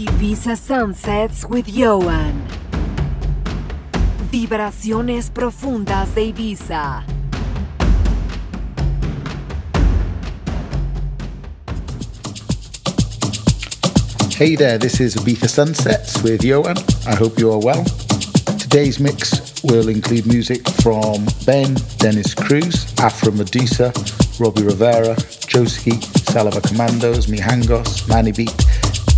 Ibiza Sunsets with Ioan. Vibraciones profundas de Ibiza. Hey there, this is Ibiza Sunsets with Ioan. I hope you are well. Today's mix will include music from Ben, Dennis Cruz, Afro Medusa, Robbie Rivera, Joeski, Saliva Commandos, Mijangos, Manny Beat,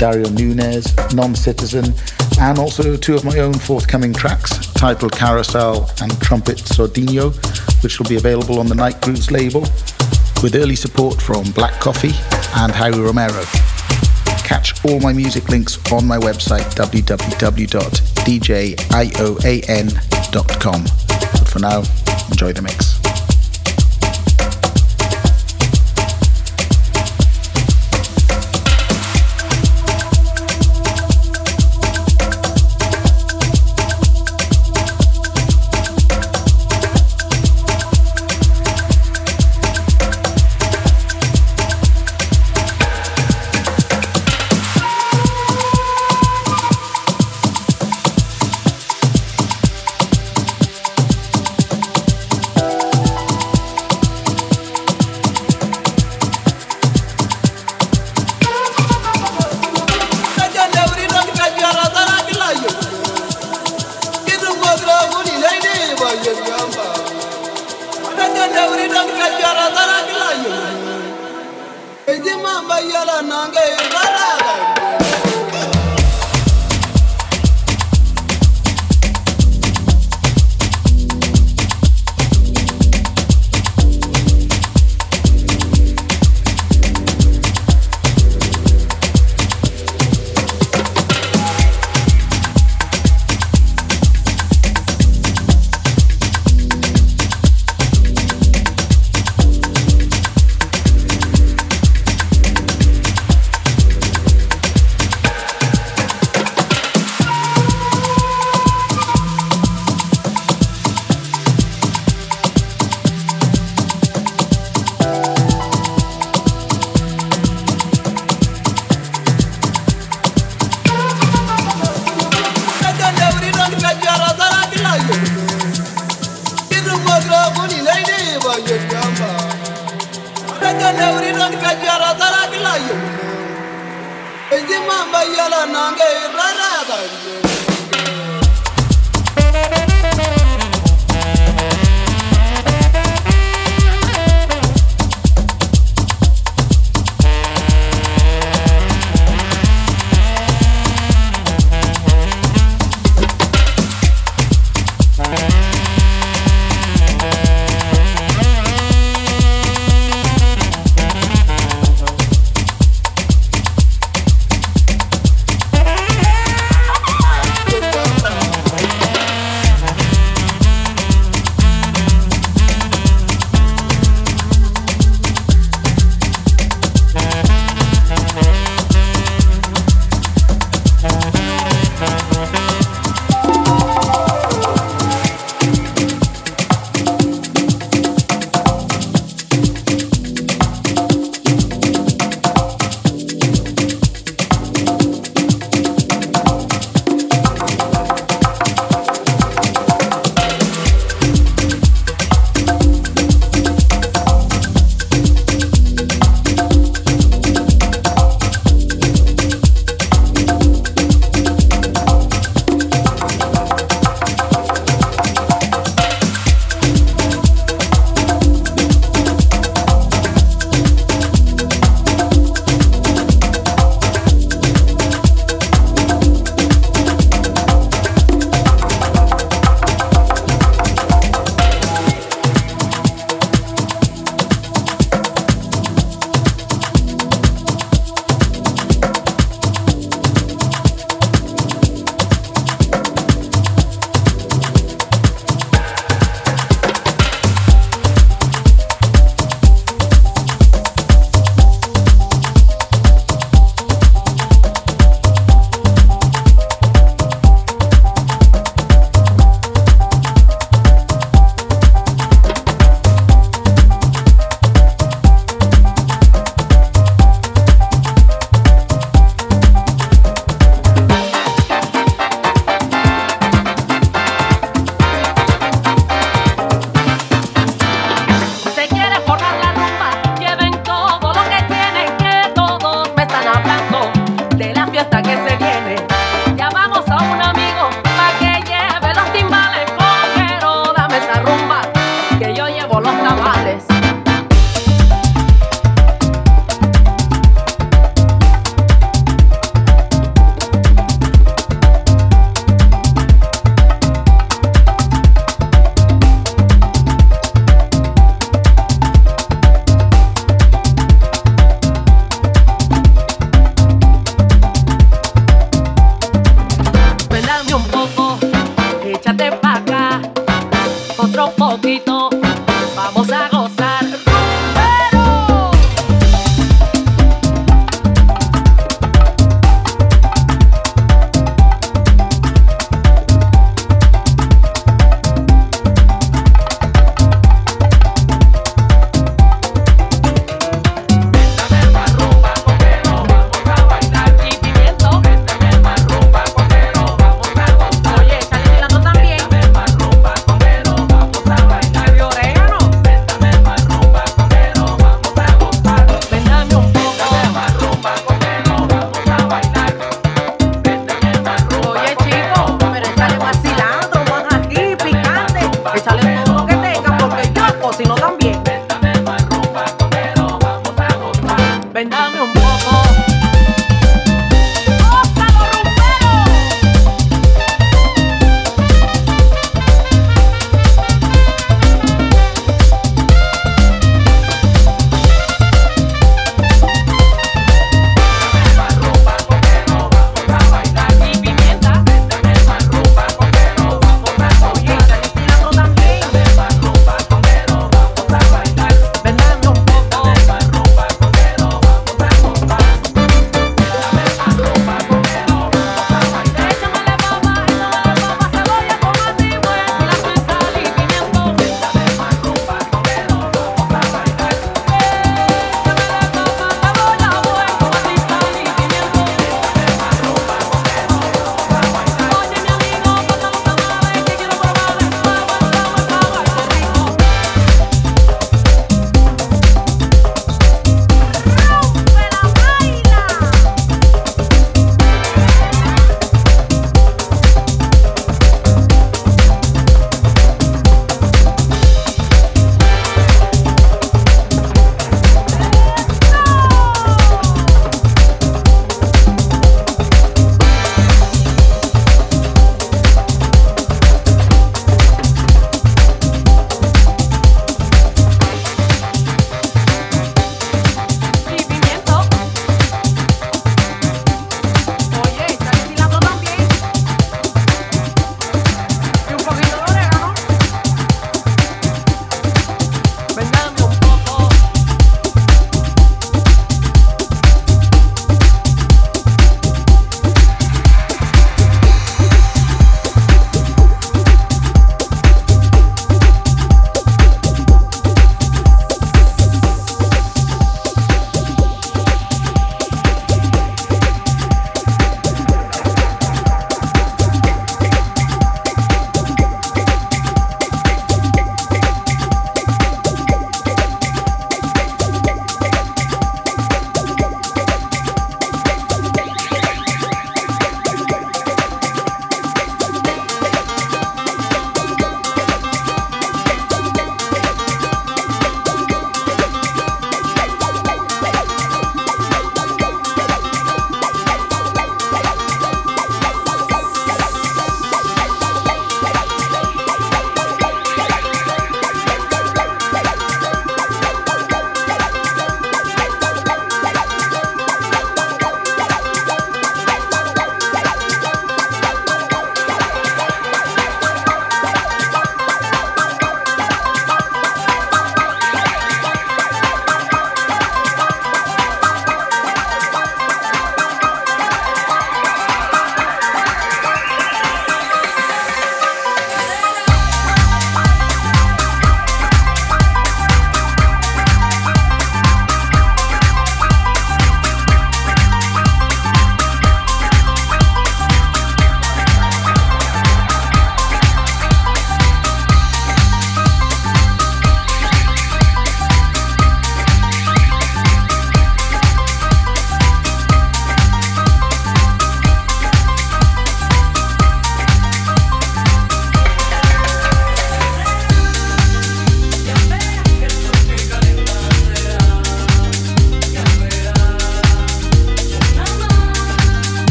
Dario Nunez, Non Citizen, and also two of my own forthcoming tracks titled Carousel and Trumpet Sordino, which will be available on the Nite Grooves label, with early support from Black Coffee and Harry Romero. Catch all my music links on my website www.djioan.com. But for now, enjoy the mix.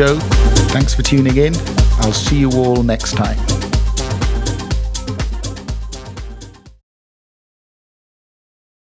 Show. Thanks for tuning in. I'll see you all next time.